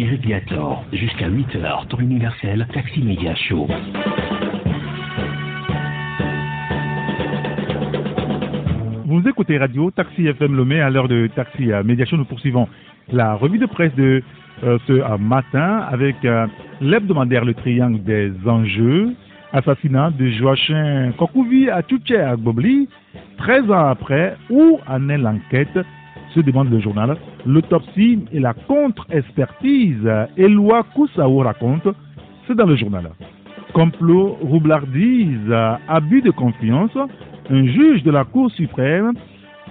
Eric Viator, jusqu'à 8h, tour universel, Taxi Média Show. Vous écoutez Radio Taxi FM Lomé à l'heure de Taxi euh, Média Show. Nous poursuivons la revue de presse de euh, ce euh, matin avec l'hebdomadaire Le Triangle des enjeux. Assassinat de Joachim Kokouvi à Tchouché à Gbobli. 13 ans après, où en est l'enquête se demande le journal. L'autopsie et la contre-expertise, Eloi Kousaou raconte, c'est dans le journal. Complot, roublardise, abus de confiance, un juge de la Cour suprême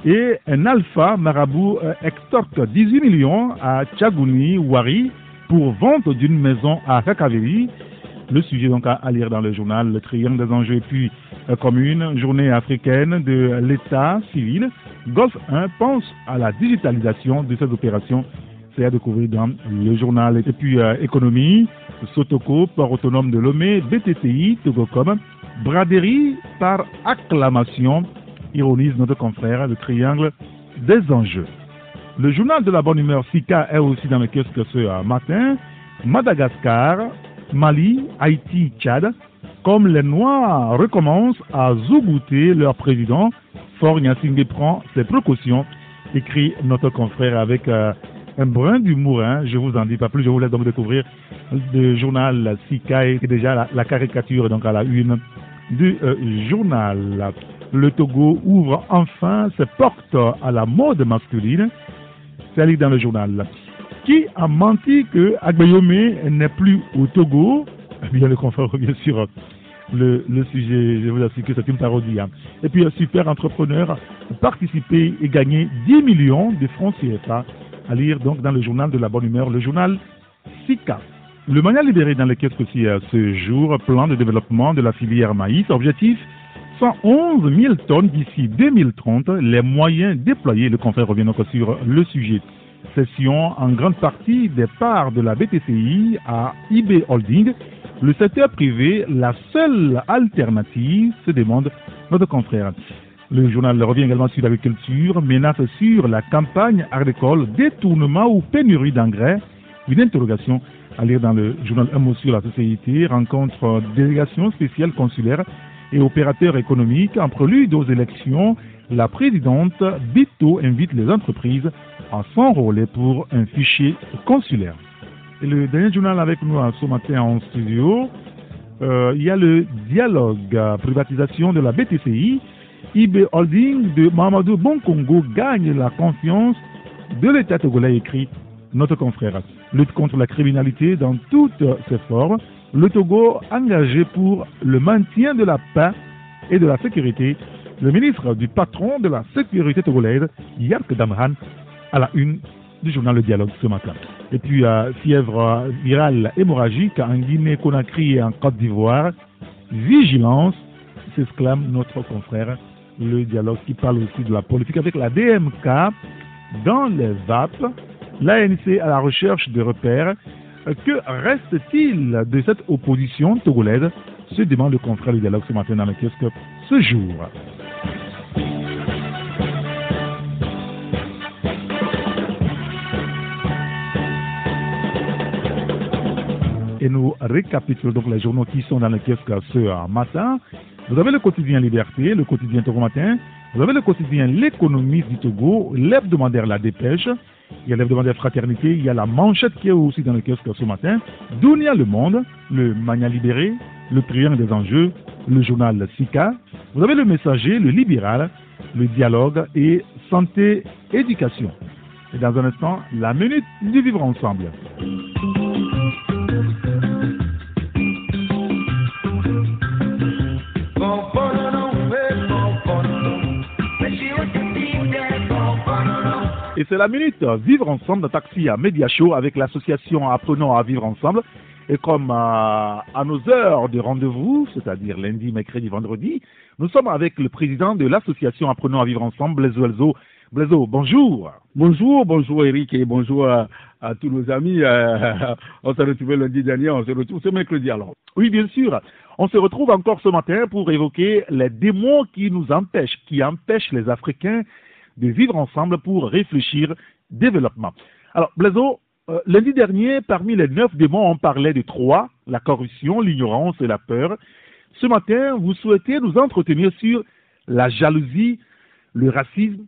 et un alpha marabout euh, extorque 18 millions à Tchagouni, Wari, pour vente d'une maison à Kakaveri. Le sujet donc à, lire dans le journal Le Triangle des enjeux puis euh, commune, journée africaine de l'État civil. Golf 1 pense à la digitalisation de ces opérations. C'est à découvrir dans le journal. Et puis euh, économie, Sotoko, port autonome de Lomé, BTTI, Togocom, braderie par acclamation, ironise notre confrère, le triangle des enjeux. Le journal de la bonne humeur Sika est aussi dans le kiosque ce matin. Madagascar, Mali, Haïti, Tchad, comme les Noirs recommencent à zoubouter leur président, Fort Nyassingé prend ses précautions, écrit notre confrère avec euh, un brin d'humour. Hein. je vous en dis pas plus, je vous laisse donc découvrir le journal Sika et déjà la, caricature donc à la une du euh, journal. Le Togo ouvre enfin ses portes à la mode masculine. C'est dans le journal. Qui a menti que Agbayome n'est plus au Togo? Eh bien, le confrère bien sûr le, sujet, je vous assure que c'est une parodie. Hein. Et puis, un super entrepreneur, participer et gagner 10 millions de francs CFA à lire donc dans le journal de la bonne humeur, le journal SICA. Le manuel libéré dans le kiosques aussi à ce jour, plan de développement de la filière maïs, objectif 111 000 tonnes d'ici 2030, les moyens déployés, le confrère revient donc sur le sujet. Session en grande partie des parts de la BTCI à IB Holding le secteur privé, la seule alternative, se demande notre confrère. Le journal revient également sur l'agriculture, menace sur la campagne agricole, détournement ou pénurie d'engrais. Une interrogation à lire dans le journal Un mot sur la société, rencontre délégation spéciale consulaire et opérateurs économiques. En prélude aux élections, la présidente Bito invite les entreprises à s'enrôler pour un fichier consulaire. Et le dernier journal avec nous ce matin en studio, euh, il y a le dialogue privatisation de la BTCI. IB Holding de Mamadou Bonkongo gagne la confiance de l'État togolais, écrit notre confrère. Lutte contre la criminalité dans toutes ses formes. Le Togo engagé pour le maintien de la paix et de la sécurité. Le ministre du patron de la sécurité togolaise, Yark Damran, à la une du journal Le Dialogue ce matin. Et puis, euh, fièvre virale hémorragique en Guinée-Conakry et en Côte d'Ivoire. Vigilance, s'exclame notre confrère. Le dialogue qui parle aussi de la politique avec la DMK dans les VAP, l'ANC à la recherche de repères. Que reste-t-il de cette opposition togolaise? Se demande le confrère du dialogue ce matin dans le kiosque ce jour. Et nous récapitulons donc les journaux qui sont dans le kiosque ce matin. Vous avez le quotidien Liberté, le quotidien Togo Matin, vous avez le quotidien L'économie du Togo, l'hebdomadaire La Dépêche, il y a l'hebdomadaire Fraternité, il y a la manchette qui est aussi dans le kiosque ce matin, Dunia Le Monde, le Mania Libéré, le Triangle des Enjeux, le journal SICA, vous avez le Messager, le Libéral, le Dialogue et Santé Éducation. Et dans un instant, la minute du vivre ensemble. Et c'est la minute Vivre ensemble de taxi à Média Show avec l'association Apprenons à vivre ensemble. Et comme euh, à nos heures de rendez-vous, c'est-à-dire lundi, mercredi, vendredi, nous sommes avec le président de l'association Apprenons à vivre ensemble, Blaiseau Elzo. Blaiseau, bonjour. Bonjour, bonjour Eric et bonjour à, tous nos amis. Euh, on s'est retrouvés lundi dernier, on se retrouve ce mercredi alors. Oui, bien sûr. On se retrouve encore ce matin pour évoquer les démons qui nous empêchent, qui empêchent les Africains de vivre ensemble pour réfléchir développement. Alors, Blaiseau, euh, lundi dernier, parmi les neuf démons, on parlait de trois, la corruption, l'ignorance et la peur. Ce matin, vous souhaitez nous entretenir sur la jalousie, le racisme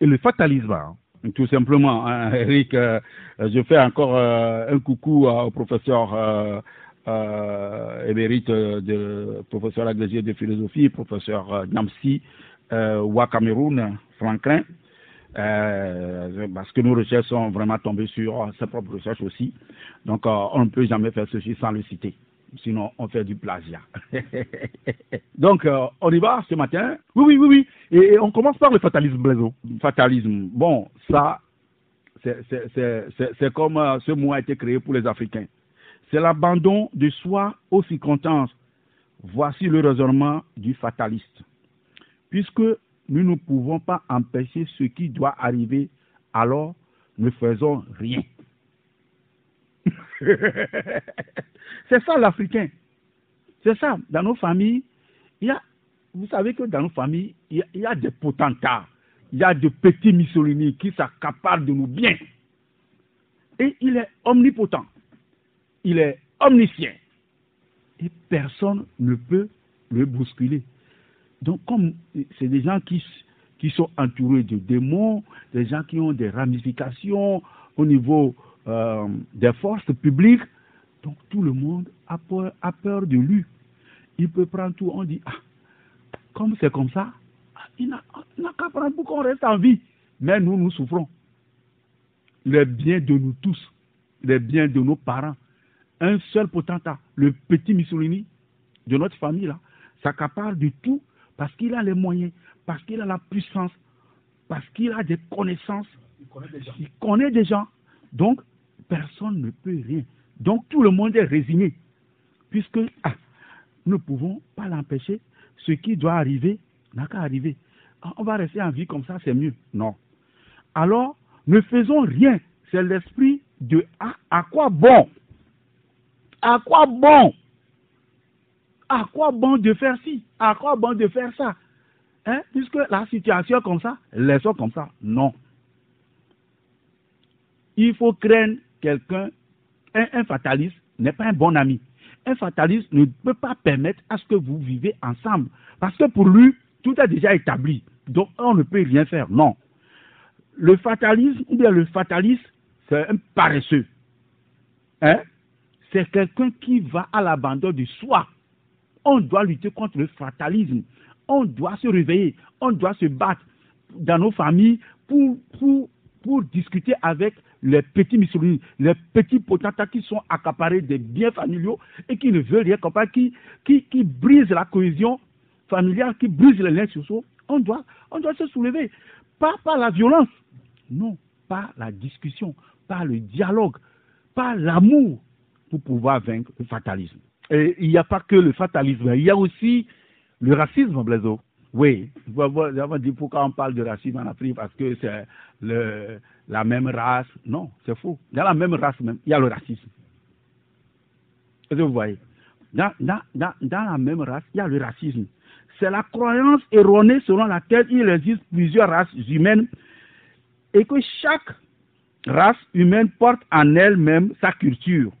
et le fatalisme. hein. Tout simplement, hein, Eric, euh, je fais encore euh, un coucou au professeur euh, euh, émérite euh, professeur agrégé de philosophie, professeur euh, Namsi euh, Ouah Cameroun, Franklin, euh, parce que nos recherches sont vraiment tombées sur euh, ses propres recherches aussi. Donc, on ne peut jamais faire ceci sans le citer. Sinon, on fait du plagiat. Donc, euh, on y va ce matin. Oui, oui, oui, oui. Et, et on commence par le fatalisme, Blaiseau. Fatalisme. Bon, ça, c'est- comme euh, ce mot a été créé pour les Africains. C'est l'abandon de soi aux circonstances. Voici le raisonnement du fataliste. Puisque nous ne pouvons pas empêcher ce qui doit arriver, alors ne faisons rien. c'est ça l'Africain. C'est ça. Dans nos familles, il y a, vous savez que dans nos familles, il y a, des potentats, il y a de petits Mussolini qui s'accaparent de nos biens. Et il est omnipotent, il est omniscient. Et personne ne peut le bousculer. Donc, comme c'est des gens qui, qui sont entourés de démons, des gens qui ont des ramifications au niveau euh, des forces publiques, donc tout le monde a peur, a peur de lui. Il peut prendre tout, on dit, ah, comme c'est comme ça, ah, il n'a qu'à prendre pour qu'on reste en vie. Mais nous, nous souffrons. Les biens de nous tous, les biens de nos parents. Un seul potentat, le petit Mussolini de notre famille, là, s'accapare de tout parce qu'il a les moyens, parce qu'il a la puissance, parce qu'il a des connaissances. Il connaît des gens. Donc, personne ne peut rien. Donc, tout le monde est résigné. Puisque ah, nous ne pouvons pas l'empêcher. Ce qui doit arriver n'a qu'à arriver. Ah, on va rester en vie comme ça, c'est mieux. Non. Alors, ne faisons rien. C'est l'esprit de ah, à quoi bon? À quoi bon? À quoi bon de faire ci? À quoi bon de faire ça? Hein? Puisque la situation est comme ça, laissons comme ça. Non. Il faut craindre quelqu'un. Un, fataliste n'est pas un bon ami. Un fataliste ne peut pas permettre à ce que vous vivez ensemble. Parce que pour lui, tout est déjà établi. Donc, on ne peut rien faire. Non. Le fatalisme, ou bien le fataliste, c'est un paresseux. Hein? C'est quelqu'un qui va à l'abandon de soi. On doit lutter contre le fatalisme. On doit se réveiller. On doit se battre dans nos familles pour, pour, discuter avec les petits Mussolini, les petits potentats qui sont accaparés des biens familiaux et qui ne veulent rien comprendre, qui brisent la cohésion familiale, qui brisent les liens sociaux. On doit, on doit se soulever. Pas par la violence, non, par la discussion, par le dialogue, par l'amour pour pouvoir vaincre le fatalisme. Il n'y a pas que le fatalisme, il y a aussi le racisme, Blaiseau. Oui, j'avais dit pourquoi on parle de racisme en Afrique, parce que c'est la même race. Non, c'est faux. Dans la même race même, il y a le racisme. Est-ce que vous voyez? Dans la même race, il y a le racisme. C'est la croyance erronée selon laquelle il existe plusieurs races humaines et que chaque race humaine porte en elle-même sa culture.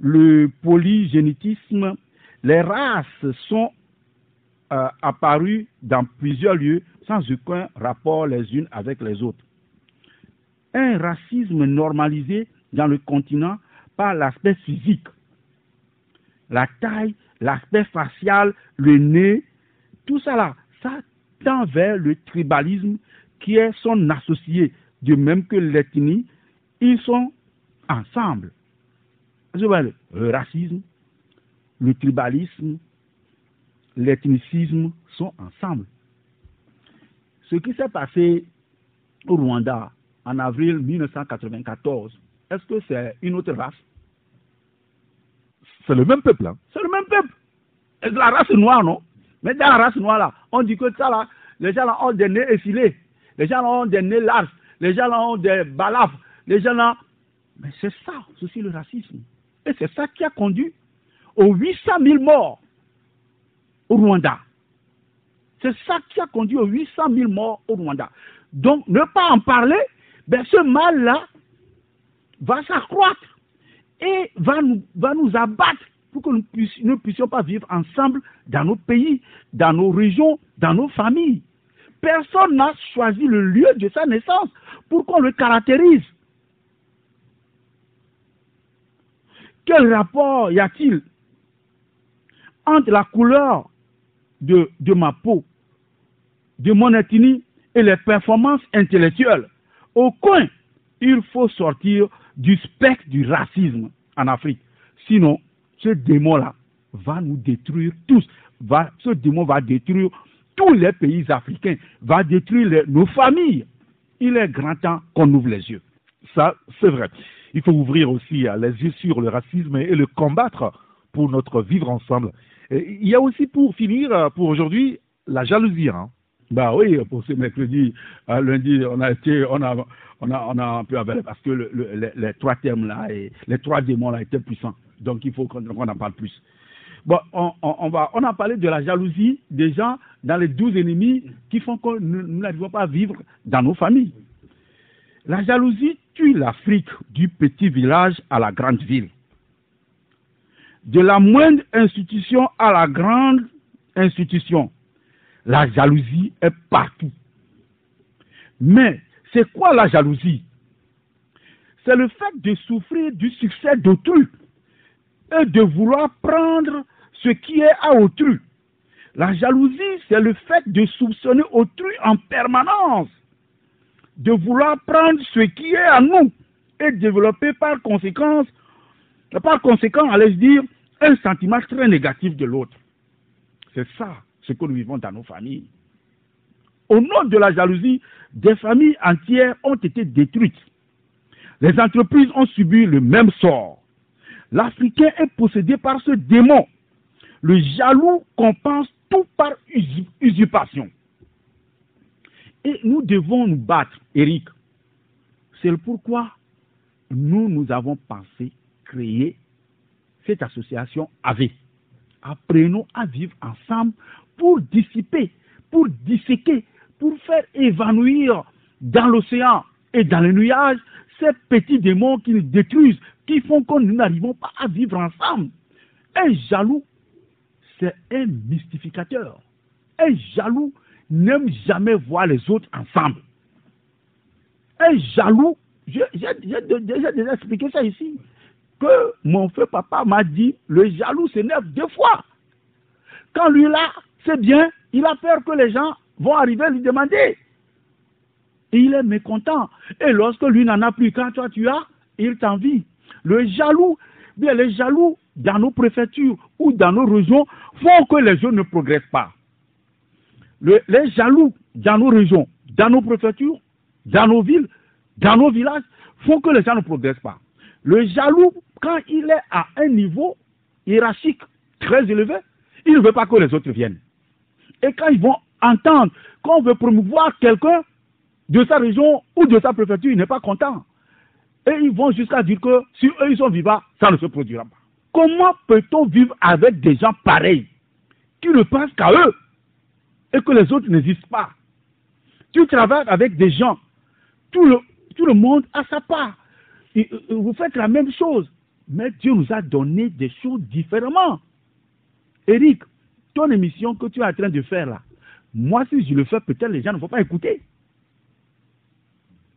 Le polygénétisme, les races sont euh, apparues dans plusieurs lieux sans aucun rapport les unes avec les autres. Un racisme normalisé dans le continent par l'aspect physique, la taille, l'aspect facial, le nez, tout ça là, ça tend vers le tribalisme qui est son associé, de même que l'ethnie, ils sont ensemble. Le racisme, le tribalisme, l'ethnicisme sont ensemble. Ce qui s'est passé au Rwanda en avril 1994, est-ce que c'est une autre race? C'est le même peuple. Hein? C'est le même peuple. C'est la race noire, non Mais dans la race noire, là, on dit que ça, là, les gens là, ont des nez effilés, les gens là, ont des nez larges, les gens là, ont des balafres, les gens là. Mais c'est ça, ceci le racisme. Et c'est ça qui a conduit aux 800 000 morts au Rwanda. C'est ça qui a conduit aux 800 000 morts au Rwanda. Donc, ne pas en parler, ben ce mal-là va s'accroître et va nous, va nous abattre pour que nous ne puissions pas vivre ensemble dans nos pays, dans nos régions, dans nos familles. Personne n'a choisi le lieu de sa naissance pour qu'on le caractérise. Quel rapport y a-t-il entre la couleur de, ma peau, de mon ethnie et les performances intellectuelles? Au coin, il faut sortir du spectre du racisme en Afrique. Sinon, ce démon-là va nous détruire tous. Ce démon va détruire tous les pays africains, va détruire nos familles. Il est grand temps qu'on ouvre les yeux. Ça, c'est vrai. Il faut ouvrir aussi les yeux sur le racisme et le combattre pour notre vivre ensemble. Il y a aussi pour finir, pour aujourd'hui, la jalousie. hein. Bah oui, pour ce mercredi, euh, lundi, on a été, on a, on a, on a un peu avalé parce que le- le- les, trois thèmes là les trois démons là étaient puissants. Donc il faut qu'on en parle plus. Bon, on, on, on va, on a parlé de la jalousie des gens dans les douze ennemis qui font que nous nous n'arrivons pas à vivre dans nos familles. La jalousie l'Afrique du petit village à la grande ville. De la moindre institution à la grande institution, la jalousie est partout. Mais c'est quoi la jalousie? C'est le fait de souffrir du succès d'autrui et de vouloir prendre ce qui est à autrui. La jalousie, c'est le fait de soupçonner autrui en permanence, de vouloir prendre ce qui est à nous et développer par conséquence, par conséquent, allais-je dire, un sentiment très négatif de l'autre. C'est ça ce que nous vivons dans nos familles. Au nom de la jalousie, des familles entières ont été détruites. Les entreprises ont subi le même sort. L'Africain est possédé par ce démon. Le jaloux compense tout par usu- usurpation. Et nous devons nous battre, Eric. C'est pourquoi nous, nous avons pensé créer cette association AV. Apprenons à vivre ensemble pour dissiper, pour disséquer, pour faire évanouir dans l'océan et dans les nuages ces petits démons qui nous détruisent, qui font que nous n'arrivons pas à vivre ensemble. Un jaloux, c'est un mystificateur. Un jaloux n'aime jamais voir les autres ensemble. Un jaloux, j'ai déjà, expliqué ça ici, que mon feu papa m'a dit, le jaloux s'énerve deux fois. Quand lui là, c'est bien, il a peur que les gens vont arriver à lui demander. Il est mécontent. Et lorsque lui n'en a plus, quand toi tu as, il t'envie. Le jaloux, bien les jaloux dans nos préfectures ou dans nos régions font que les gens ne progressent pas. Le- les jaloux dans nos régions, dans nos préfectures, dans nos villes, dans nos villages, font que les gens ne progressent pas. Le jaloux, quand il est à un niveau hiérarchique très élevé, il ne veut pas que les autres viennent. Et quand ils vont entendre qu'on veut promouvoir quelqu'un de sa région ou de sa préfecture, il n'est pas content. Et ils vont jusqu'à dire que si eux ils sont vivants, ça ne se produira pas. Comment peut-on vivre avec des gens pareils qui ne pensent qu'à eux? Et que les autres n'existent pas Tu travailles avec des gens, tout le, monde a sa part. Et, euh, vous faites la même chose, mais Dieu nous a donné des choses différemment. Eric, ton émission que tu es en train de faire là, moi si je le fais, peut-être les gens ne vont pas écouter.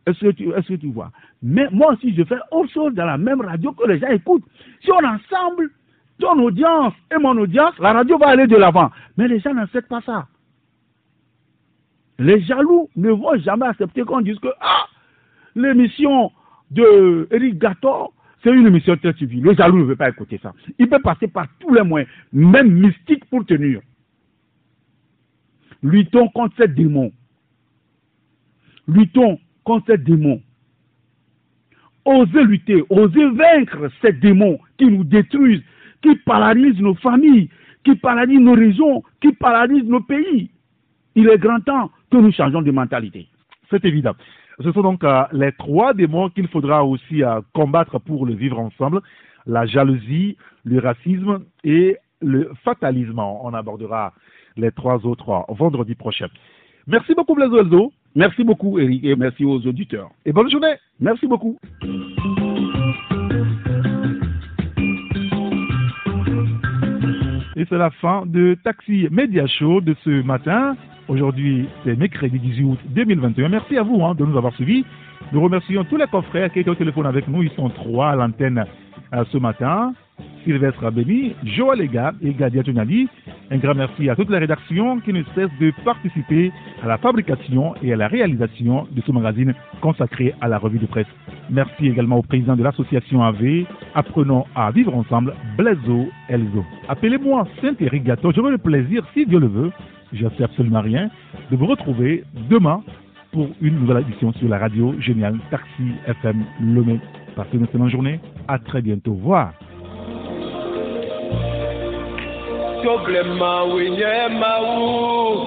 Est-ce que, tu, est que tu vois? Mais moi aussi, je fais autre chose dans la même radio que les gens écoutent. Si on ensemble, ton audience et mon audience, la radio va aller de l'avant. Mais les gens n'acceptent pas ça. Les jaloux ne vont jamais accepter qu'on dise que ah, l'émission de Eric Gator, c'est une émission très suivie. Le jaloux ne veut pas écouter ça. Il peut passer par tous les moyens, même mystiques pour tenir. Luttons contre ces démons. Luttons contre ces démons. Osez lutter, osez vaincre ces démons qui nous détruisent, qui paralysent nos familles, qui paralysent nos régions, qui paralysent nos pays. Il est grand temps que nous changeons de mentalité. C'est évident. Ce sont donc euh, les trois démons qu'il faudra aussi euh, combattre pour le vivre ensemble. La jalousie, le racisme et le fatalisme. On abordera les trois autres euh, vendredi prochain. Merci beaucoup Blaise Elzo Merci beaucoup, Eric, et merci aux auditeurs. et bonne journée. Merci beaucoup. C'est la fin de Taxi Media Show de ce matin. Aujourd'hui, c'est mercredi 18 août 2021. Merci à vous hein, de nous avoir suivis. Nous remercions tous les confrères qui étaient au téléphone avec nous. Ils sont trois à l'antenne euh, ce matin. Sylvestre Abéni, Joël Lega et Gadia Tonali. Un grand merci à toute la rédaction qui ne cesse de participer à la fabrication et à la réalisation de ce magazine consacré à la revue de presse. Merci également au président de l'association AV, Apprenons à vivre ensemble, Blaiseau Elzo. Appelez-moi Saint-Éric Gâteau, j'aurai le plaisir, si Dieu le veut, je sais absolument rien, de vous retrouver demain pour une nouvelle édition sur la radio géniale Taxi FM Lomé. Passez une excellente journée. À très bientôt. Au problema wenye mau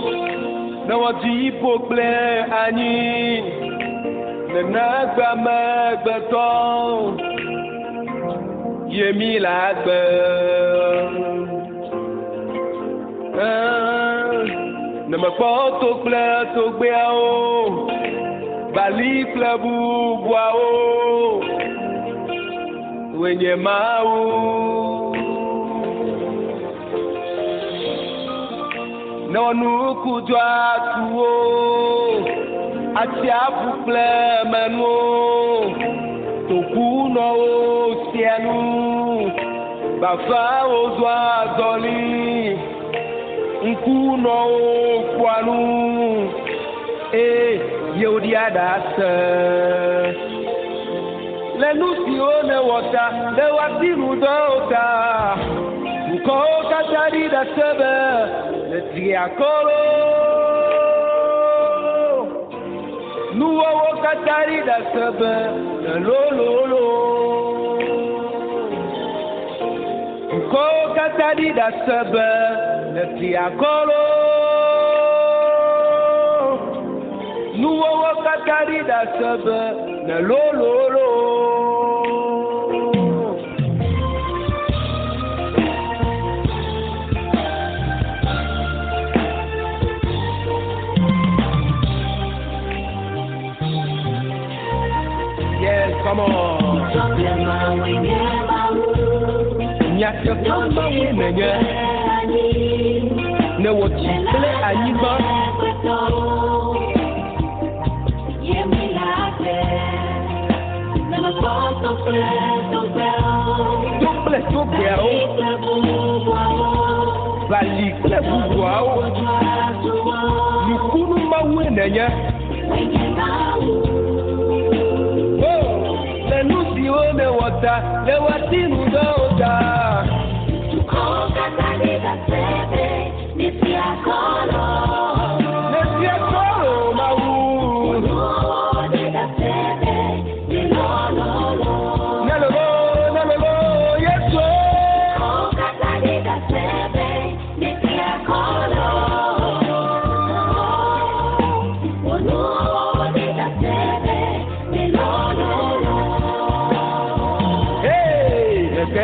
na wadipo ple ani na nagba magbato yemi lagbe na makpo to ple to gbe o bali ple bu bua o wenye mau mawu. Nɔnu kudu atuwo, atsiaƒu kple menuwo, tokunɔwo sianu, bafawo do azɔli, ŋkunɔwo ƒoanu, eye yewo ɖi aɖa se. Le nu siwo ne wɔ ta, le woasi nu dɔwo ta, dukɔwo katã ɖi ɖe se be le triakɔlo. Nuwɔwɔ katã ɖi ɖe se be le lololo. Dukɔwo katã ɖi ɖe se be le triakɔlo. Nuwɔwɔ katã ɖi ɖe se be le lololo. Vamos. come on. Nyateƒe mawu nenye ne wòtsi kple anyigba. Tó kple togbeawo, bali kple bubuawo, nukunu mawu nenye. kata lewa timu doda. Tukokata lewa.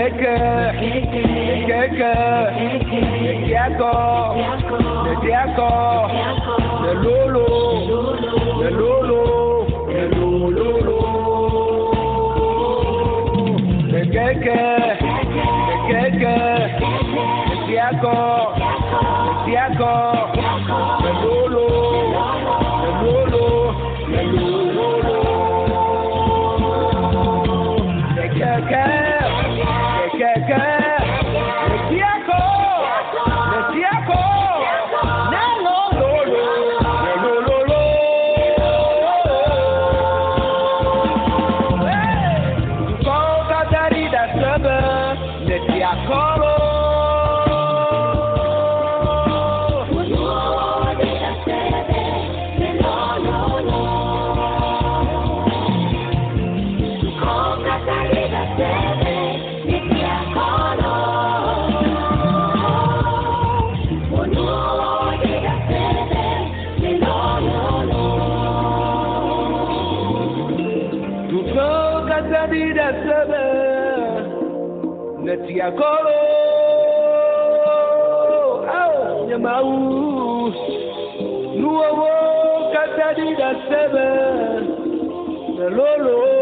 Hey, le keke, le keke, le diako, le diako, le lolo, le lolo, le lolo. Le keke, le keke, le Sabi da Saba, Natia Koro, Ao Yamau, Nuovo Katadi da Saba, Lolo.